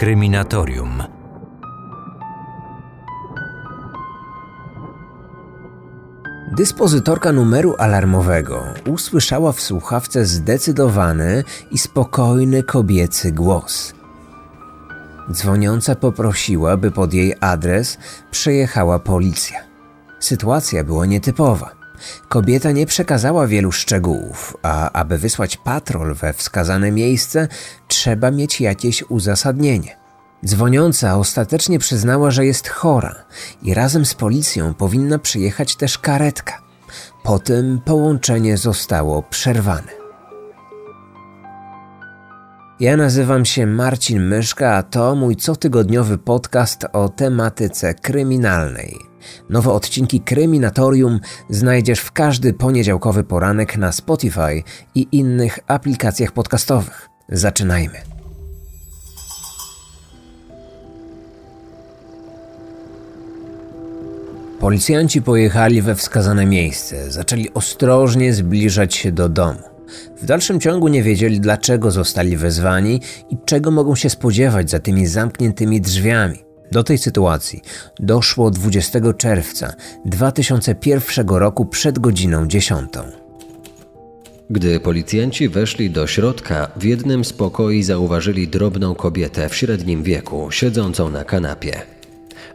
Kryminatorium. Dyspozytorka numeru alarmowego usłyszała w słuchawce zdecydowany i spokojny kobiecy głos. Dzwoniąca poprosiła, by pod jej adres przejechała policja. Sytuacja była nietypowa. Kobieta nie przekazała wielu szczegółów, a aby wysłać patrol we wskazane miejsce, trzeba mieć jakieś uzasadnienie. Dzwoniąca ostatecznie przyznała, że jest chora i razem z policją powinna przyjechać też karetka. Potem połączenie zostało przerwane. Ja nazywam się Marcin Myszka, a to mój cotygodniowy podcast o tematyce kryminalnej. Nowe odcinki Kryminatorium znajdziesz w każdy poniedziałkowy poranek na Spotify i innych aplikacjach podcastowych. Zaczynajmy. Policjanci pojechali we wskazane miejsce, zaczęli ostrożnie zbliżać się do domu. W dalszym ciągu nie wiedzieli, dlaczego zostali wezwani i czego mogą się spodziewać za tymi zamkniętymi drzwiami. Do tej sytuacji doszło 20 czerwca 2001 roku przed godziną 10. Gdy policjanci weszli do środka, w jednym z pokoi zauważyli drobną kobietę w średnim wieku, siedzącą na kanapie.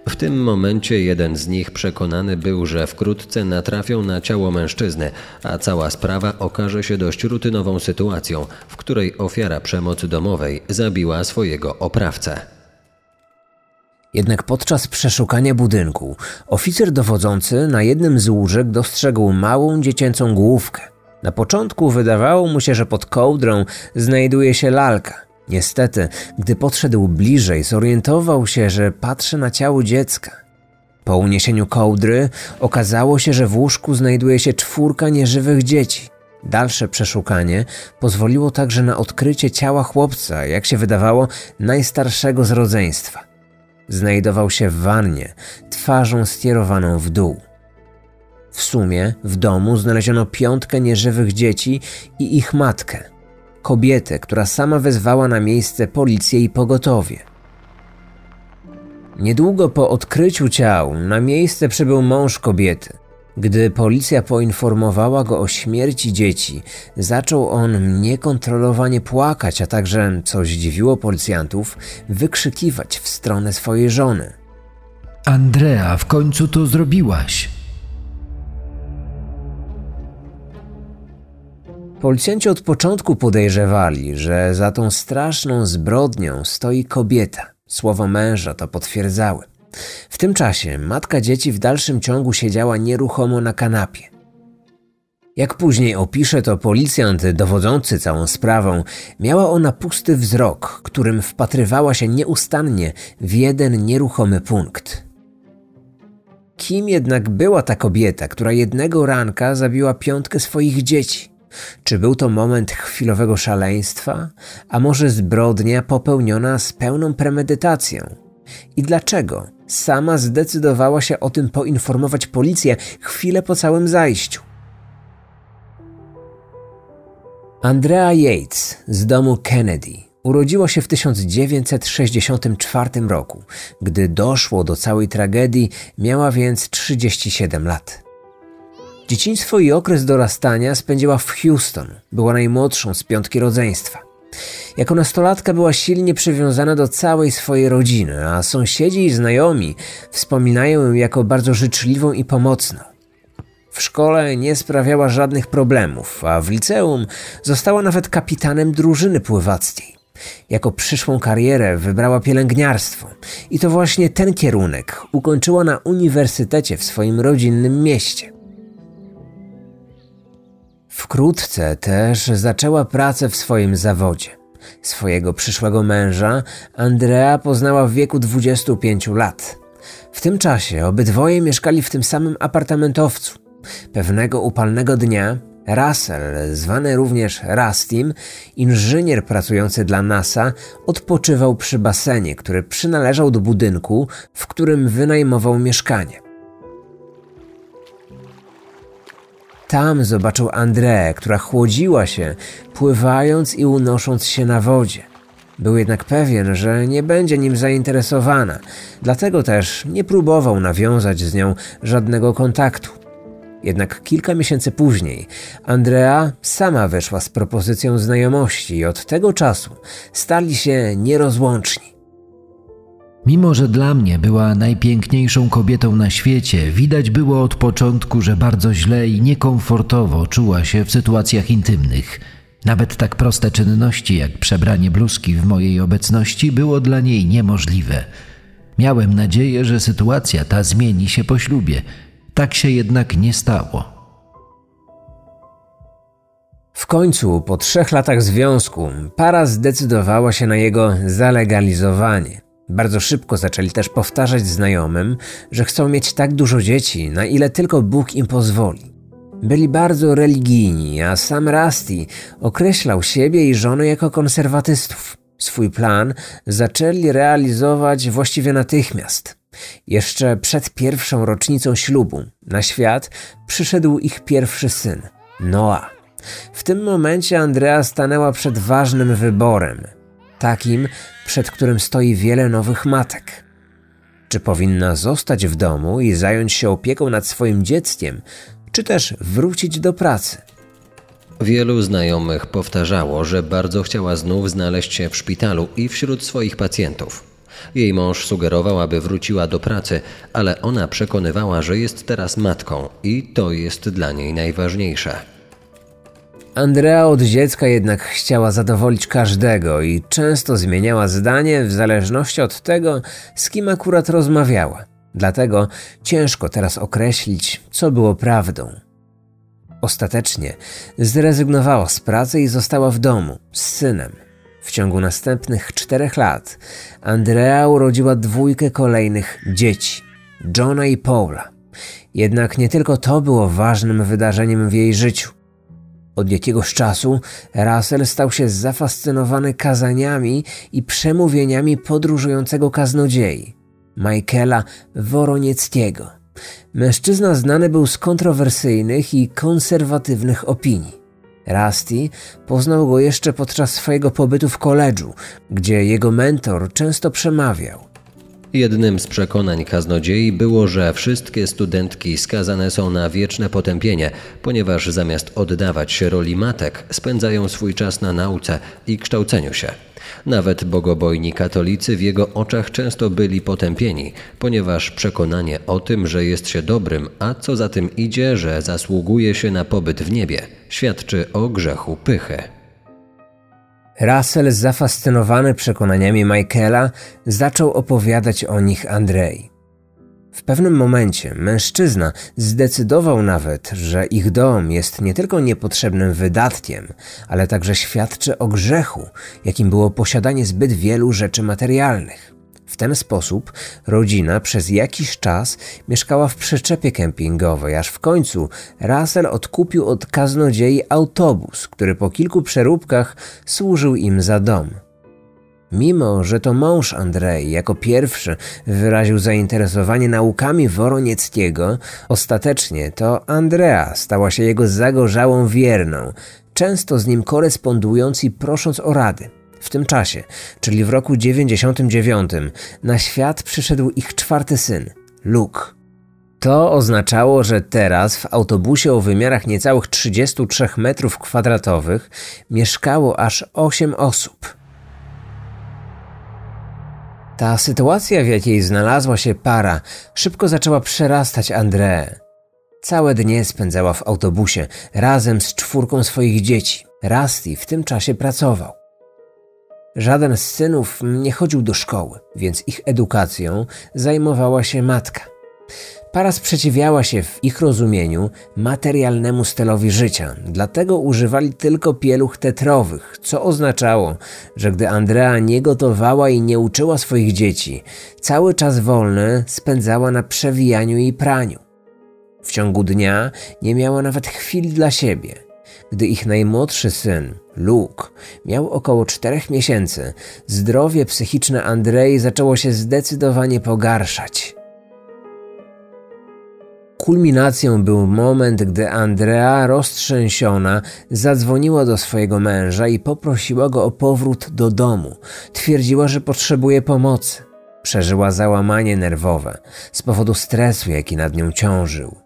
W tym momencie jeden z nich przekonany był, że wkrótce natrafią na ciało mężczyzny, a cała sprawa okaże się dość rutynową sytuacją, w której ofiara przemocy domowej zabiła swojego oprawcę. Jednak podczas przeszukania budynku oficer dowodzący na jednym z łóżek dostrzegł małą dziecięcą główkę. Na początku wydawało mu się, że pod kołdrą znajduje się lalka. Niestety, gdy podszedł bliżej, zorientował się, że patrzy na ciało dziecka. Po uniesieniu kołdry okazało się, że w łóżku znajduje się czwórka nieżywych dzieci. Dalsze przeszukanie pozwoliło także na odkrycie ciała chłopca, jak się wydawało, najstarszego z rodzeństwa. Znajdował się w wannie, twarzą skierowaną w dół. W sumie w domu znaleziono piątkę nieżywych dzieci i ich matkę – kobietę, która sama wezwała na miejsce policję i pogotowie. Niedługo po odkryciu ciał na miejsce przybył mąż kobiety. Gdy policja poinformowała go o śmierci dzieci, zaczął on niekontrolowanie płakać, a także, co zdziwiło policjantów, wykrzykiwać w stronę swojej żony. Andrea, w końcu to zrobiłaś. Policjanci od początku podejrzewali, że za tą straszną zbrodnią stoi kobieta. Słowo męża to potwierdzały. W tym czasie matka dzieci w dalszym ciągu siedziała nieruchomo na kanapie. Jak później opisze to policjant dowodzący całą sprawą, miała ona pusty wzrok, którym wpatrywała się nieustannie w jeden nieruchomy punkt. Kim jednak była ta kobieta, która jednego ranka zabiła piątkę swoich dzieci? Czy był to moment chwilowego szaleństwa, a może zbrodnia popełniona z pełną premedytacją? I dlaczego sama zdecydowała się o tym poinformować policję chwilę po całym zajściu? Andrea Yates z domu Kennedy urodziła się w 1964 roku. Gdy doszło do całej tragedii, miała więc 37 lat. Dzieciństwo i okres dorastania spędziła w Houston. Była najmłodszą z piątki rodzeństwa. Jako nastolatka była silnie przywiązana do całej swojej rodziny, a sąsiedzi i znajomi wspominają ją jako bardzo życzliwą i pomocną. W szkole nie sprawiała żadnych problemów, a w liceum została nawet kapitanem drużyny pływackiej. Jako przyszłą karierę wybrała pielęgniarstwo i to właśnie ten kierunek ukończyła na uniwersytecie w swoim rodzinnym mieście. Wkrótce też zaczęła pracę w swoim zawodzie. Swojego przyszłego męża Andrea poznała w wieku 25 lat. W tym czasie obydwoje mieszkali w tym samym apartamentowcu. Pewnego upalnego dnia Russell, zwany również Rastim, inżynier pracujący dla NASA, odpoczywał przy basenie, który przynależał do budynku, w którym wynajmował mieszkanie. Tam zobaczył Andrę, która chłodziła się, pływając i unosząc się na wodzie. Był jednak pewien, że nie będzie nim zainteresowana, dlatego też nie próbował nawiązać z nią żadnego kontaktu. Jednak kilka miesięcy później Andrea sama weszła z propozycją znajomości i od tego czasu stali się nierozłączni. Mimo, że dla mnie była najpiękniejszą kobietą na świecie, widać było od początku, że bardzo źle i niekomfortowo czuła się w sytuacjach intymnych. Nawet tak proste czynności jak przebranie bluzki w mojej obecności było dla niej niemożliwe. Miałem nadzieję, że sytuacja ta zmieni się po ślubie. Tak się jednak nie stało. W końcu, po trzech latach związku, para zdecydowała się na jego zalegalizowanie. Bardzo szybko zaczęli też powtarzać znajomym, że chcą mieć tak dużo dzieci, na ile tylko Bóg im pozwoli. Byli bardzo religijni, a sam Rusty określał siebie i żonę jako konserwatystów. Swój plan zaczęli realizować właściwie natychmiast. Jeszcze przed pierwszą rocznicą ślubu na świat przyszedł ich pierwszy syn, Noah. W tym momencie Andrea stanęła przed ważnym wyborem, takim, przed którym stoi wiele nowych matek. Czy powinna zostać w domu i zająć się opieką nad swoim dzieckiem, czy też wrócić do pracy? Wielu znajomych powtarzało, że bardzo chciała znów znaleźć się w szpitalu i wśród swoich pacjentów. Jej mąż sugerował, aby wróciła do pracy, ale ona przekonywała, że jest teraz matką i to jest dla niej najważniejsze. Andrea od dziecka jednak chciała zadowolić każdego i często zmieniała zdanie w zależności od tego, z kim akurat rozmawiała. Dlatego ciężko teraz określić, co było prawdą. Ostatecznie zrezygnowała z pracy i została w domu z synem. W ciągu następnych czterech lat Andrea urodziła dwójkę kolejnych dzieci Johna i Paula. Jednak nie tylko to było ważnym wydarzeniem w jej życiu. Od jakiegoś czasu Russell stał się zafascynowany kazaniami i przemówieniami podróżującego kaznodziei, Michaela Woronieckiego. Mężczyzna znany był z kontrowersyjnych i konserwatywnych opinii. Rusty poznał go jeszcze podczas swojego pobytu w koledżu, gdzie jego mentor często przemawiał. Jednym z przekonań kaznodziei było, że wszystkie studentki skazane są na wieczne potępienie, ponieważ zamiast oddawać się roli matek, spędzają swój czas na nauce i kształceniu się. Nawet bogobojni katolicy w jego oczach często byli potępieni, ponieważ przekonanie o tym, że jest się dobrym, a co za tym idzie, że zasługuje się na pobyt w niebie, świadczy o grzechu pychy. Russell, zafascynowany przekonaniami Michaela, zaczął opowiadać o nich Andrei. W pewnym momencie mężczyzna zdecydował nawet, że ich dom jest nie tylko niepotrzebnym wydatkiem, ale także świadczy o grzechu, jakim było posiadanie zbyt wielu rzeczy materialnych. W ten sposób rodzina przez jakiś czas mieszkała w przyczepie kempingowej, aż w końcu Russell odkupił od kaznodziei autobus, który po kilku przeróbkach służył im za dom. Mimo, że to mąż Andrei jako pierwszy wyraził zainteresowanie naukami Woronieckiego, ostatecznie to Andrea stała się jego zagorzałą wierną, często z nim korespondując i prosząc o rady. W tym czasie, czyli w roku 99, na świat przyszedł ich czwarty syn, Luke. To oznaczało, że teraz w autobusie o wymiarach niecałych 33 metrów kwadratowych mieszkało aż 8 osób. Ta sytuacja, w jakiej znalazła się para, szybko zaczęła przerastać André. Całe dnie spędzała w autobusie razem z czwórką swoich dzieci. Rusty w tym czasie pracował. Żaden z synów nie chodził do szkoły, więc ich edukacją zajmowała się matka. Para sprzeciwiała się w ich rozumieniu materialnemu stylowi życia, dlatego używali tylko pieluch tetrowych, co oznaczało, że gdy Andrea nie gotowała i nie uczyła swoich dzieci, cały czas wolny spędzała na przewijaniu i praniu. W ciągu dnia nie miała nawet chwili dla siebie. Gdy ich najmłodszy syn, Luke, miał około czterech miesięcy, zdrowie psychiczne Andrei zaczęło się zdecydowanie pogarszać. Kulminacją był moment, gdy Andrea, roztrzęsiona, zadzwoniła do swojego męża i poprosiła go o powrót do domu. Twierdziła, że potrzebuje pomocy. Przeżyła załamanie nerwowe z powodu stresu, jaki nad nią ciążył.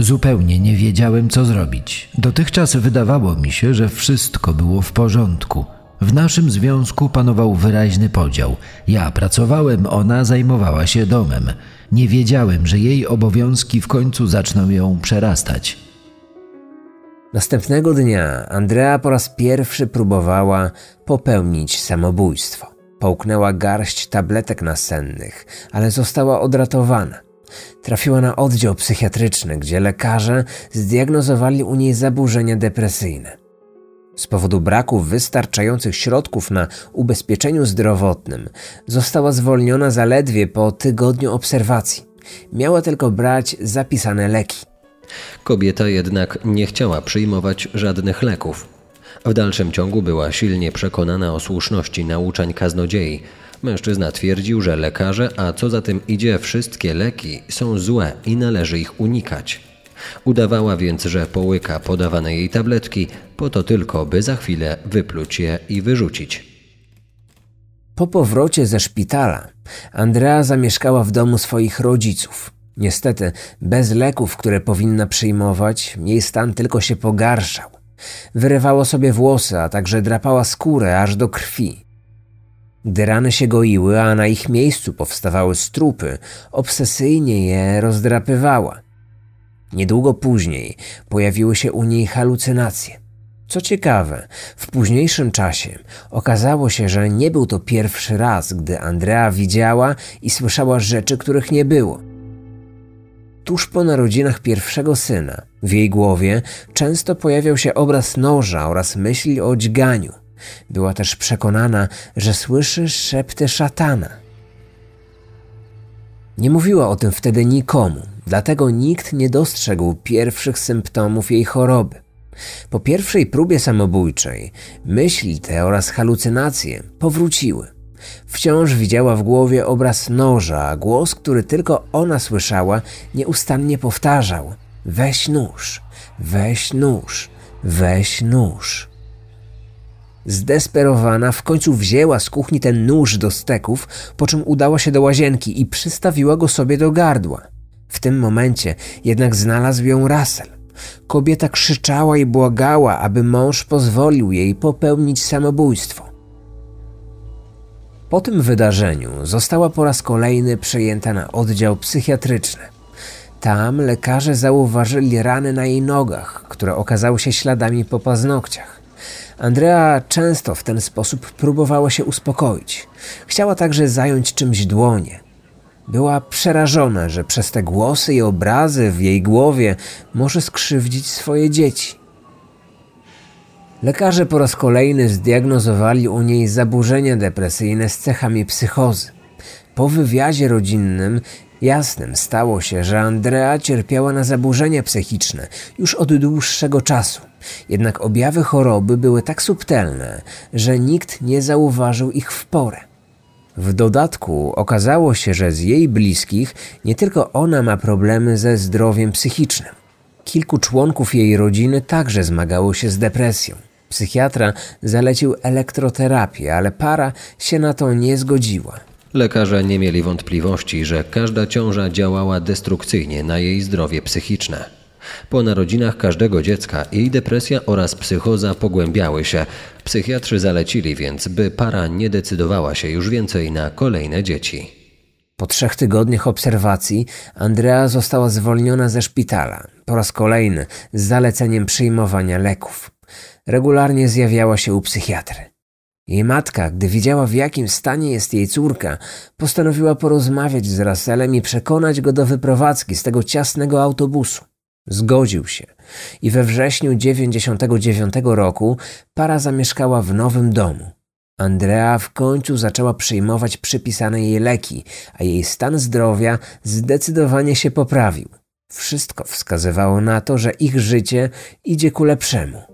Zupełnie nie wiedziałem, co zrobić. Dotychczas wydawało mi się, że wszystko było w porządku. W naszym związku panował wyraźny podział. Ja pracowałem, ona zajmowała się domem. Nie wiedziałem, że jej obowiązki w końcu zaczną ją przerastać. Następnego dnia Andrea po raz pierwszy próbowała popełnić samobójstwo. Połknęła garść tabletek nasennych, ale została odratowana. Trafiła na oddział psychiatryczny, gdzie lekarze zdiagnozowali u niej zaburzenia depresyjne. Z powodu braku wystarczających środków na ubezpieczeniu zdrowotnym została zwolniona zaledwie po tygodniu obserwacji. Miała tylko brać zapisane leki. Kobieta jednak nie chciała przyjmować żadnych leków. W dalszym ciągu była silnie przekonana o słuszności nauczań kaznodziei. Mężczyzna twierdził, że lekarze, a co za tym idzie, wszystkie leki są złe i należy ich unikać. Udawała więc, że połyka podawane jej tabletki, po to tylko, by za chwilę wypluć je i wyrzucić. Po powrocie ze szpitala Andrea zamieszkała w domu swoich rodziców. Niestety, bez leków, które powinna przyjmować, jej stan tylko się pogarszał. Wyrywało sobie włosy, a także drapała skórę aż do krwi. Gdy rany się goiły, a na ich miejscu powstawały strupy, obsesyjnie je rozdrapywała. Niedługo później pojawiły się u niej halucynacje. Co ciekawe, w późniejszym czasie okazało się, że nie był to pierwszy raz, gdy Andrea widziała i słyszała rzeczy, których nie było. Tuż po narodzinach pierwszego syna, w jej głowie często pojawiał się obraz noża oraz myśli o dźganiu. Była też przekonana, że słyszy szepty szatana. Nie mówiła o tym wtedy nikomu, dlatego nikt nie dostrzegł pierwszych symptomów jej choroby. Po pierwszej próbie samobójczej myśli te oraz halucynacje powróciły. Wciąż widziała w głowie obraz noża, a głos, który tylko ona słyszała, nieustannie powtarzał: Weź nóż, weź nóż, weź nóż. Zdesperowana w końcu wzięła z kuchni ten nóż do steków, po czym udała się do łazienki i przystawiła go sobie do gardła. W tym momencie jednak znalazł ją Russell. Kobieta krzyczała i błagała, aby mąż pozwolił jej popełnić samobójstwo. Po tym wydarzeniu została po raz kolejny przejęta na oddział psychiatryczny. Tam lekarze zauważyli rany na jej nogach, które okazały się śladami po paznokciach. Andrea często w ten sposób próbowała się uspokoić. Chciała także zająć czymś dłonie. Była przerażona, że przez te głosy i obrazy w jej głowie może skrzywdzić swoje dzieci. Lekarze po raz kolejny zdiagnozowali u niej zaburzenia depresyjne z cechami psychozy. Po wywiadzie rodzinnym jasnym stało się, że Andrea cierpiała na zaburzenia psychiczne już od dłuższego czasu. Jednak objawy choroby były tak subtelne, że nikt nie zauważył ich w porę. W dodatku okazało się, że z jej bliskich nie tylko ona ma problemy ze zdrowiem psychicznym. Kilku członków jej rodziny także zmagało się z depresją. Psychiatra zalecił elektroterapię, ale para się na to nie zgodziła. Lekarze nie mieli wątpliwości, że każda ciąża działała destrukcyjnie na jej zdrowie psychiczne. Po narodzinach każdego dziecka jej depresja oraz psychoza pogłębiały się. Psychiatrzy zalecili więc, by para nie decydowała się już więcej na kolejne dzieci. Po trzech tygodniach obserwacji Andrea została zwolniona ze szpitala, po raz kolejny z zaleceniem przyjmowania leków. Regularnie zjawiała się u psychiatry. Jej matka, gdy widziała w jakim stanie jest jej córka, postanowiła porozmawiać z Russellem i przekonać go do wyprowadzki z tego ciasnego autobusu. Zgodził się i we wrześniu 99 roku para zamieszkała w nowym domu. Andrea w końcu zaczęła przyjmować przypisane jej leki, a jej stan zdrowia zdecydowanie się poprawił. Wszystko wskazywało na to, że ich życie idzie ku lepszemu.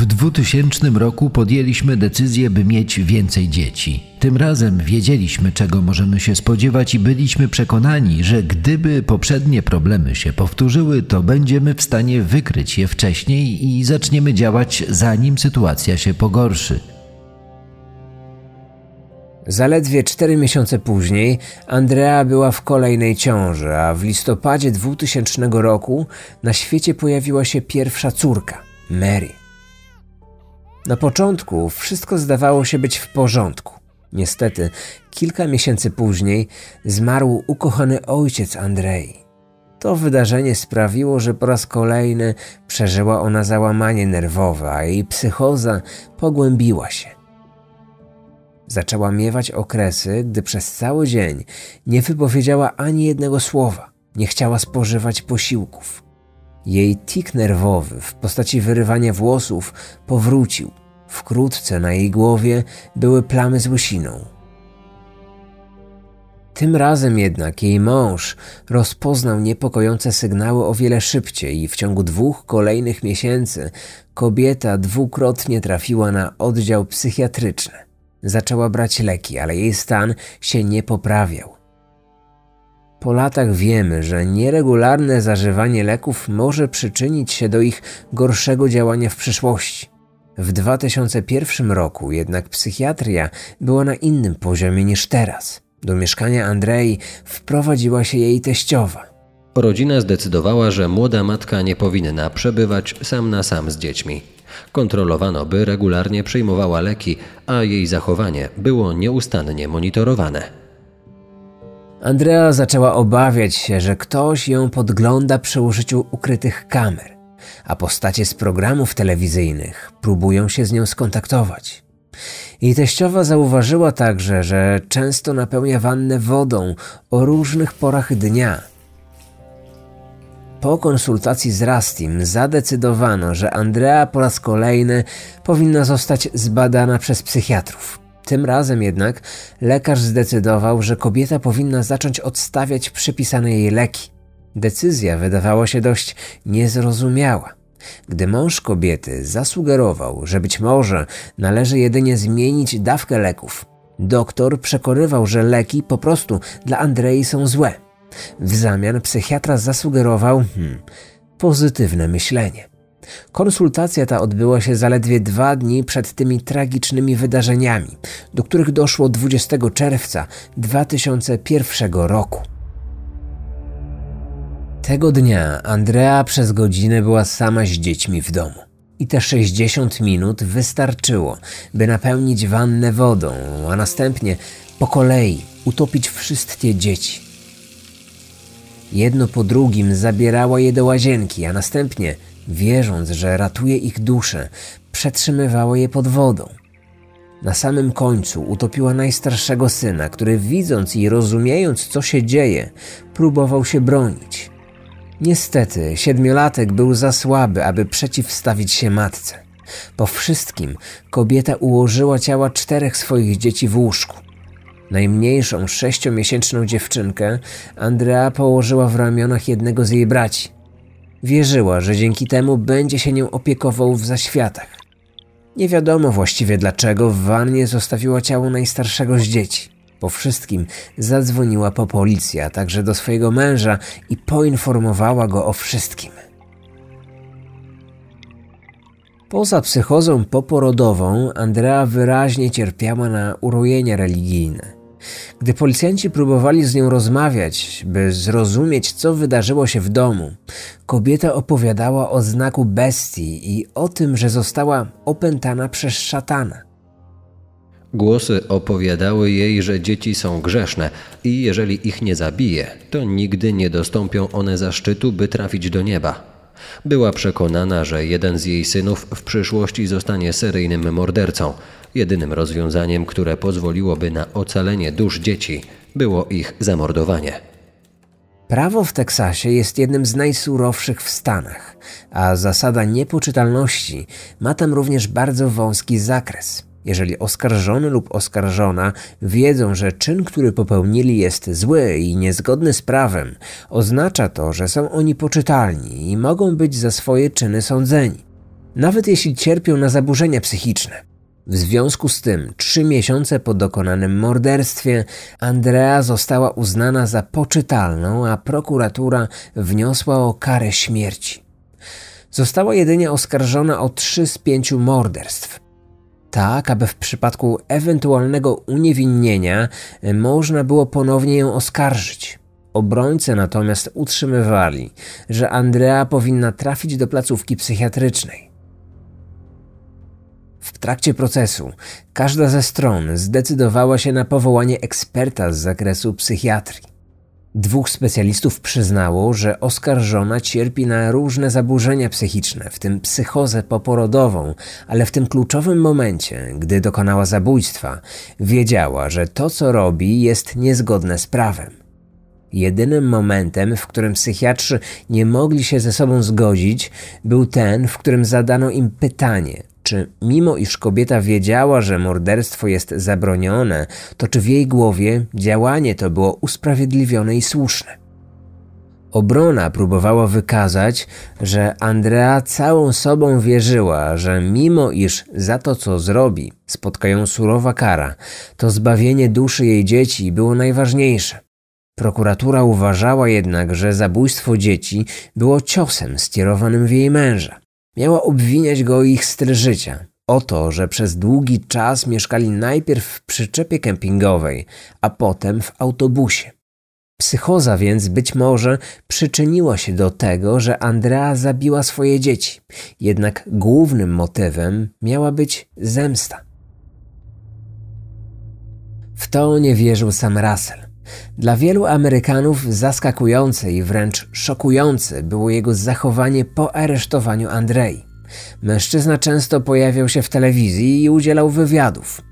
W 2000 roku podjęliśmy decyzję, by mieć więcej dzieci. Tym razem wiedzieliśmy, czego możemy się spodziewać i byliśmy przekonani, że gdyby poprzednie problemy się powtórzyły, to będziemy w stanie wykryć je wcześniej i zaczniemy działać, zanim sytuacja się pogorszy. Zaledwie cztery miesiące później Andrea była w kolejnej ciąży, a w listopadzie 2000 roku na świecie pojawiła się pierwsza córka, Mary. Na początku wszystko zdawało się być w porządku. Niestety, kilka miesięcy później zmarł ukochany ojciec Andrei. To wydarzenie sprawiło, że po raz kolejny przeżyła ona załamanie nerwowe, a jej psychoza pogłębiła się. Zaczęła miewać okresy, gdy przez cały dzień nie wypowiedziała ani jednego słowa, nie chciała spożywać posiłków. Jej tik nerwowy w postaci wyrywania włosów powrócił. Wkrótce na jej głowie były plamy z łysiną. Tym razem jednak jej mąż rozpoznał niepokojące sygnały o wiele szybciej i w ciągu dwóch kolejnych miesięcy kobieta dwukrotnie trafiła na oddział psychiatryczny. Zaczęła brać leki, ale jej stan się nie poprawiał. Po latach wiemy, że nieregularne zażywanie leków może przyczynić się do ich gorszego działania w przyszłości. W 2001 roku jednak psychiatria była na innym poziomie niż teraz. Do mieszkania Andrei wprowadziła się jej teściowa. Rodzina zdecydowała, że młoda matka nie powinna przebywać sam na sam z dziećmi. Kontrolowano, by regularnie przyjmowała leki, a jej zachowanie było nieustannie monitorowane. Andrea zaczęła obawiać się, że ktoś ją podgląda przy użyciu ukrytych kamer, a postacie z programów telewizyjnych próbują się z nią skontaktować. Jej teściowa zauważyła także, że często napełnia wannę wodą o różnych porach dnia. Po konsultacji z Rastim zadecydowano, że Andrea po raz kolejny powinna zostać zbadana przez psychiatrów. Tym razem jednak lekarz zdecydował, że kobieta powinna zacząć odstawiać przypisane jej leki. Decyzja wydawała się dość niezrozumiała. Gdy mąż kobiety zasugerował, że być może należy jedynie zmienić dawkę leków, doktor przekonywał, że leki po prostu dla Andrei są złe. W zamian psychiatra zasugerował hmm, pozytywne myślenie. Konsultacja ta odbyła się zaledwie dwa dni przed tymi tragicznymi wydarzeniami, do których doszło 20 czerwca 2001 roku. Tego dnia Andrea przez godzinę była sama z dziećmi w domu. I te 60 minut wystarczyło, by napełnić wannę wodą, a następnie po kolei utopić wszystkie dzieci. Jedno po drugim zabierała je do łazienki, a następnie, wierząc, że ratuje ich duszę, przetrzymywała je pod wodą. Na samym końcu utopiła najstarszego syna, który widząc i rozumiejąc, co się dzieje, próbował się bronić. Niestety, siedmiolatek był za słaby, aby przeciwstawić się matce. Po wszystkim kobieta ułożyła ciała czterech swoich dzieci w łóżku. Najmniejszą sześciomiesięczną dziewczynkę Andrea położyła w ramionach jednego z jej braci. Wierzyła, że dzięki temu będzie się nią opiekował w zaświatach. Nie wiadomo właściwie dlaczego w wannie zostawiła ciało najstarszego z dzieci. Po wszystkim zadzwoniła po policję, a także do swojego męża i poinformowała go o wszystkim. Poza psychozą poporodową, Andrea wyraźnie cierpiała na urojenia religijne. Gdy policjanci próbowali z nią rozmawiać, by zrozumieć, co wydarzyło się w domu, kobieta opowiadała o znaku bestii i o tym, że została opętana przez szatana. Głosy opowiadały jej, że dzieci są grzeszne i jeżeli ich nie zabije, to nigdy nie dostąpią one zaszczytu, by trafić do nieba. Była przekonana, że jeden z jej synów w przyszłości zostanie seryjnym mordercą. Jedynym rozwiązaniem, które pozwoliłoby na ocalenie dusz dzieci, było ich zamordowanie. Prawo w Teksasie jest jednym z najsurowszych w Stanach, a zasada niepoczytalności ma tam również bardzo wąski zakres. Jeżeli oskarżony lub oskarżona wiedzą, że czyn, który popełnili jest zły i niezgodny z prawem, oznacza to, że są oni poczytalni i mogą być za swoje czyny sądzeni. nawet jeśli cierpią na zaburzenia psychiczne. W związku z tym, trzy miesiące po dokonanym morderstwie, Andrea została uznana za poczytalną, a prokuratura wniosła o karę śmierci. Została jedynie oskarżona o trzy z pięciu morderstw. Tak, aby w przypadku ewentualnego uniewinnienia można było ponownie ją oskarżyć. Obrońcy natomiast utrzymywali, że Andrea powinna trafić do placówki psychiatrycznej. W trakcie procesu każda ze stron zdecydowała się na powołanie eksperta z zakresu psychiatrii. Dwóch specjalistów przyznało, że oskarżona cierpi na różne zaburzenia psychiczne, w tym psychozę poporodową, ale w tym kluczowym momencie, gdy dokonała zabójstwa, wiedziała, że to, co robi, jest niezgodne z prawem. Jedynym momentem, w którym psychiatrzy nie mogli się ze sobą zgodzić, był ten, w którym zadano im pytanie, czy mimo iż kobieta wiedziała, że morderstwo jest zabronione, to czy w jej głowie działanie to było usprawiedliwione i słuszne? Obrona próbowała wykazać, że Andrea całą sobą wierzyła, że mimo iż za to, co zrobi, spotka ją surowa kara, to zbawienie duszy jej dzieci było najważniejsze. Prokuratura uważała jednak, że zabójstwo dzieci było ciosem skierowanym w jej męża. Miała obwiniać go o ich styl życia, o to, że przez długi czas mieszkali najpierw w przyczepie kempingowej, a potem w autobusie. Psychoza więc być może przyczyniła się do tego, że Andrea zabiła swoje dzieci, jednak głównym motywem miała być zemsta. W to nie wierzył sam Russell. Dla wielu Amerykanów zaskakujące i wręcz szokujące było jego zachowanie po aresztowaniu Andrei. Mężczyzna często pojawiał się w telewizji i udzielał wywiadów.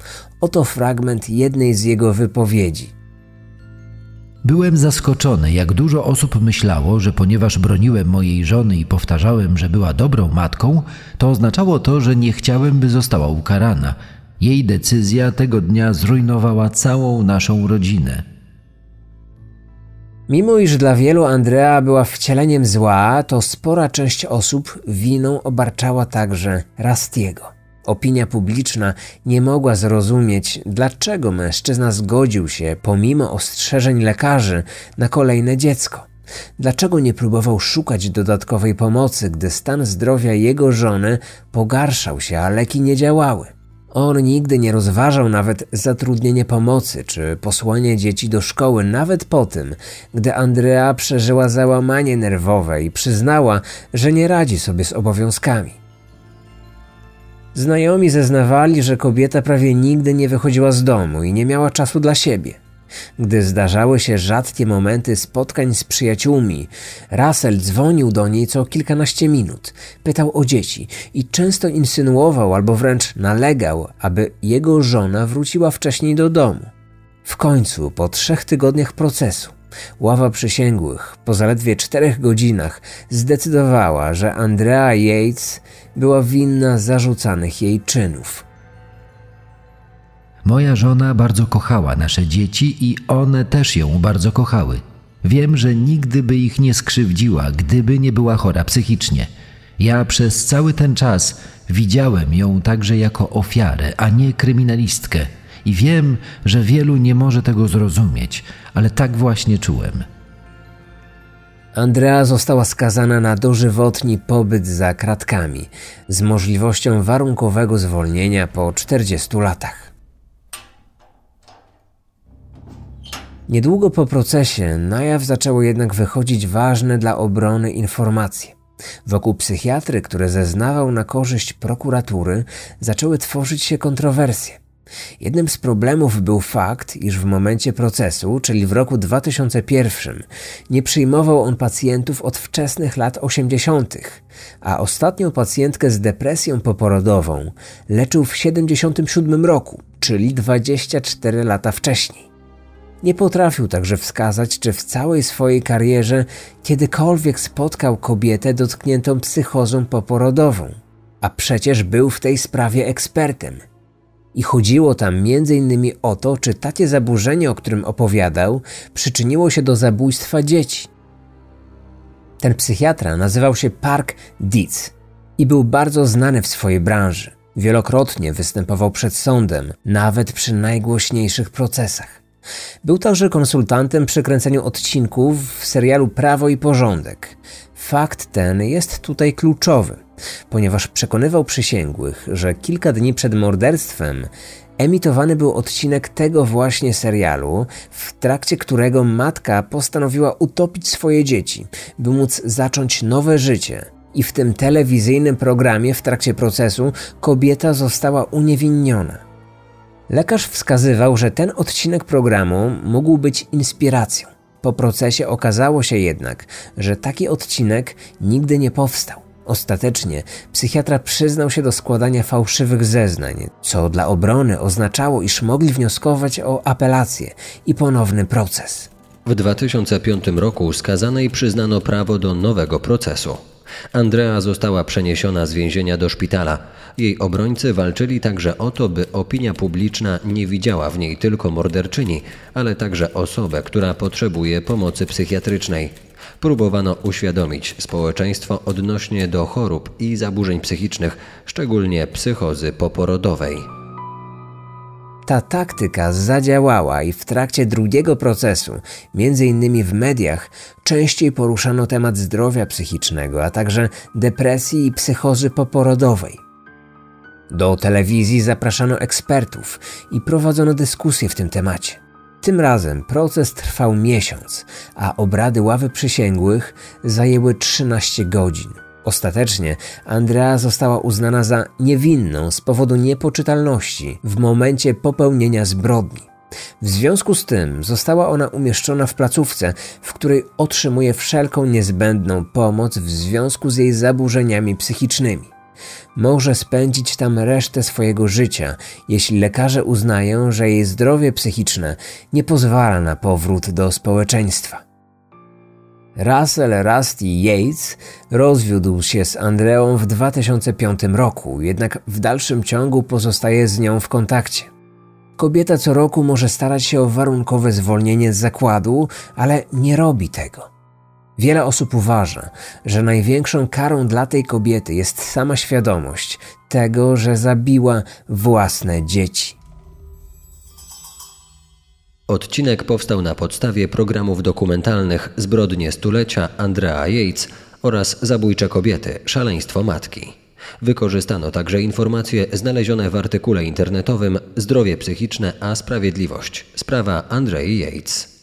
Oto fragment jednej z jego wypowiedzi. Byłem zaskoczony, jak dużo osób myślało, że ponieważ broniłem mojej żony i powtarzałem, że była dobrą matką, to oznaczało to, że nie chciałem, by została ukarana. Jej decyzja tego dnia zrujnowała całą naszą rodzinę. Mimo iż dla wielu Andrea była wcieleniem zła, to spora część osób winą obarczała także Rastiego. Opinia publiczna nie mogła zrozumieć, dlaczego mężczyzna zgodził się, pomimo ostrzeżeń lekarzy, na kolejne dziecko. Dlaczego nie próbował szukać dodatkowej pomocy, gdy stan zdrowia jego żony pogarszał się, a leki nie działały? On nigdy nie rozważał nawet zatrudnienie pomocy czy posłanie dzieci do szkoły, nawet po tym, gdy Andrea przeżyła załamanie nerwowe i przyznała, że nie radzi sobie z obowiązkami. Znajomi zeznawali, że kobieta prawie nigdy nie wychodziła z domu i nie miała czasu dla siebie. Gdy zdarzały się rzadkie momenty spotkań z przyjaciółmi, Russell dzwonił do niej co kilkanaście minut, pytał o dzieci i często insynuował albo wręcz nalegał, aby jego żona wróciła wcześniej do domu. W końcu, po trzech tygodniach procesu, ława przysięgłych po zaledwie czterech godzinach zdecydowała, że Andrea Yates była winna zarzucanych jej czynów. Moja żona bardzo kochała nasze dzieci i one też ją bardzo kochały. Wiem, że nigdy by ich nie skrzywdziła, gdyby nie była chora psychicznie. Ja przez cały ten czas widziałem ją także jako ofiarę, a nie kryminalistkę. I wiem, że wielu nie może tego zrozumieć, ale tak właśnie czułem. Andrea została skazana na dożywotni pobyt za kratkami, z możliwością warunkowego zwolnienia po 40 latach. Niedługo po procesie na jaw zaczęło jednak wychodzić ważne dla obrony informacje. Wokół psychiatry, który zeznawał na korzyść prokuratury, zaczęły tworzyć się kontrowersje. Jednym z problemów był fakt, iż w momencie procesu, czyli w roku 2001, nie przyjmował on pacjentów od wczesnych lat 80., a ostatnią pacjentkę z depresją poporodową leczył w 77 roku, czyli 24 lata wcześniej. Nie potrafił także wskazać, czy w całej swojej karierze kiedykolwiek spotkał kobietę dotkniętą psychozą poporodową, a przecież był w tej sprawie ekspertem. I chodziło tam m.in. o to, czy takie zaburzenie, o którym opowiadał, przyczyniło się do zabójstwa dzieci. Ten psychiatra nazywał się Park Dietz. i był bardzo znany w swojej branży. Wielokrotnie występował przed sądem, nawet przy najgłośniejszych procesach. Był także konsultantem przy kręceniu odcinków w serialu Prawo i Porządek. Fakt ten jest tutaj kluczowy, ponieważ przekonywał przysięgłych, że kilka dni przed morderstwem emitowany był odcinek tego właśnie serialu, w trakcie którego matka postanowiła utopić swoje dzieci, by móc zacząć nowe życie. I w tym telewizyjnym programie w trakcie procesu kobieta została uniewinniona. Lekarz wskazywał, że ten odcinek programu mógł być inspiracją. Po procesie okazało się jednak, że taki odcinek nigdy nie powstał. Ostatecznie psychiatra przyznał się do składania fałszywych zeznań, co dla obrony oznaczało, iż mogli wnioskować o apelację i ponowny proces. W 2005 roku skazanej przyznano prawo do nowego procesu. Andrea została przeniesiona z więzienia do szpitala. Jej obrońcy walczyli także o to, by opinia publiczna nie widziała w niej tylko morderczyni, ale także osobę, która potrzebuje pomocy psychiatrycznej. Próbowano uświadomić społeczeństwo odnośnie do chorób i zaburzeń psychicznych, szczególnie psychozy poporodowej. Ta taktyka zadziałała i w trakcie drugiego procesu, między innymi w mediach, częściej poruszano temat zdrowia psychicznego, a także depresji i psychozy poporodowej. Do telewizji zapraszano ekspertów i prowadzono dyskusje w tym temacie. Tym razem proces trwał miesiąc, a obrady ławy przysięgłych zajęły 13 godzin. Ostatecznie Andrea została uznana za niewinną z powodu niepoczytalności w momencie popełnienia zbrodni. W związku z tym została ona umieszczona w placówce, w której otrzymuje wszelką niezbędną pomoc w związku z jej zaburzeniami psychicznymi. Może spędzić tam resztę swojego życia, jeśli lekarze uznają, że jej zdrowie psychiczne nie pozwala na powrót do społeczeństwa. Russell Rusty Yates rozwiódł się z Andreą w 2005 roku, jednak w dalszym ciągu pozostaje z nią w kontakcie. Kobieta co roku może starać się o warunkowe zwolnienie z zakładu, ale nie robi tego. Wiele osób uważa, że największą karą dla tej kobiety jest sama świadomość tego, że zabiła własne dzieci. Odcinek powstał na podstawie programów dokumentalnych Zbrodnie stulecia Andrea Yates oraz Zabójcze kobiety Szaleństwo matki. Wykorzystano także informacje znalezione w artykule internetowym Zdrowie psychiczne a sprawiedliwość. Sprawa Andrei Yates.